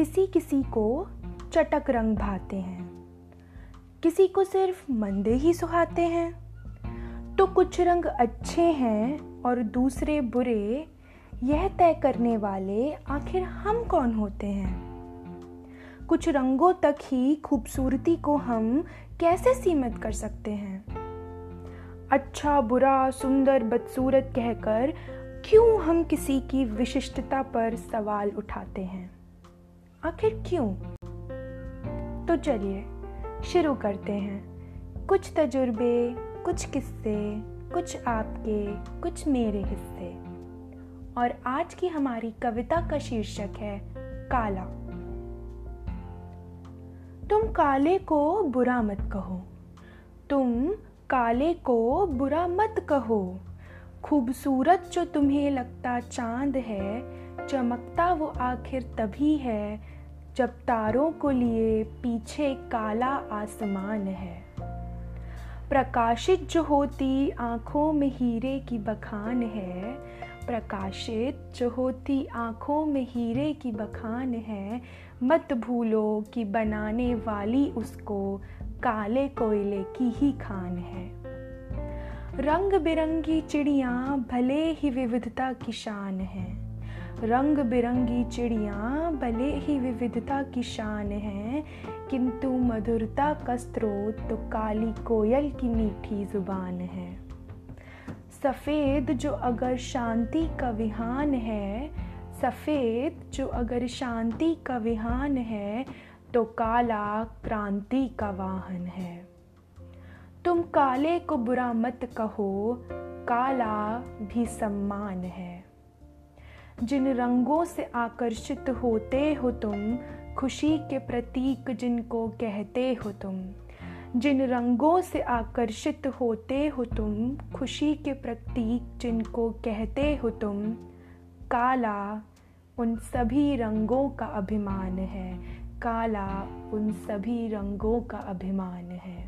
किसी किसी को चटक रंग भाते हैं। किसी को सिर्फ़ मंदे ही सुहाते हैं। तो कुछ रंग अच्छे हैं और दूसरे बुरे, यह तय करने वाले आखिर हम कौन होते हैं? कुछ रंगों तक ही खूबसूरती को हम कैसे सीमित कर सकते हैं? अच्छा बुरा, सुंदर, बदसूरत कहकर क्यों हम किसी की विशिष्टता पर सवाल उठाते हैं? आखिर क्यों? तो चलिए, शुरू करते हैं। कुछ तजुर्बे, कुछ किस्से, कुछ आपके, कुछ मेरे हिस्से और आज की हमारी कविता का शीर्षक है, काला। तुम काले को बुरा मत कहो। तुम काले को बुरा मत कहो। खूबसूरत जो तुम्हें लगता चाँद है, चमकता वो आखिर तभी है जब तारों को लिए पीछे काला आसमान है। प्रकाशित जो होती आँखों में हीरे की बखान है, प्रकाशित जो होती आँखों में हीरे की बखान है, मत भूलो कि बनाने वाली उसको काले कोयले की ही खान है। रंग बिरंगी चिड़िया भले ही विविधता की शान है। रंग बिरंगी चिड़िया भले ही विविधता की शान है, किंतु मधुरता का स्रोत तो काली कोयल की मीठी ज़ुबान है। सफ़ेद जो अगर शांति का विहान है, सफ़ेद जो अगर शांति का विहान है तो काला क्रांति का वाहन है। तुम काले को बुरा मत कहो, काला भी सम्मान है। जिन रंगों से आकर्षित होते हो तुम, खुशी के प्रतीक जिनको कहते हो तुम। जिन रंगों से आकर्षित होते हो तुम, खुशी के प्रतीक जिनको कहते हो तुम। काला उन सभी रंगों का अभिमान है। काला उन सभी रंगों का अभिमान है।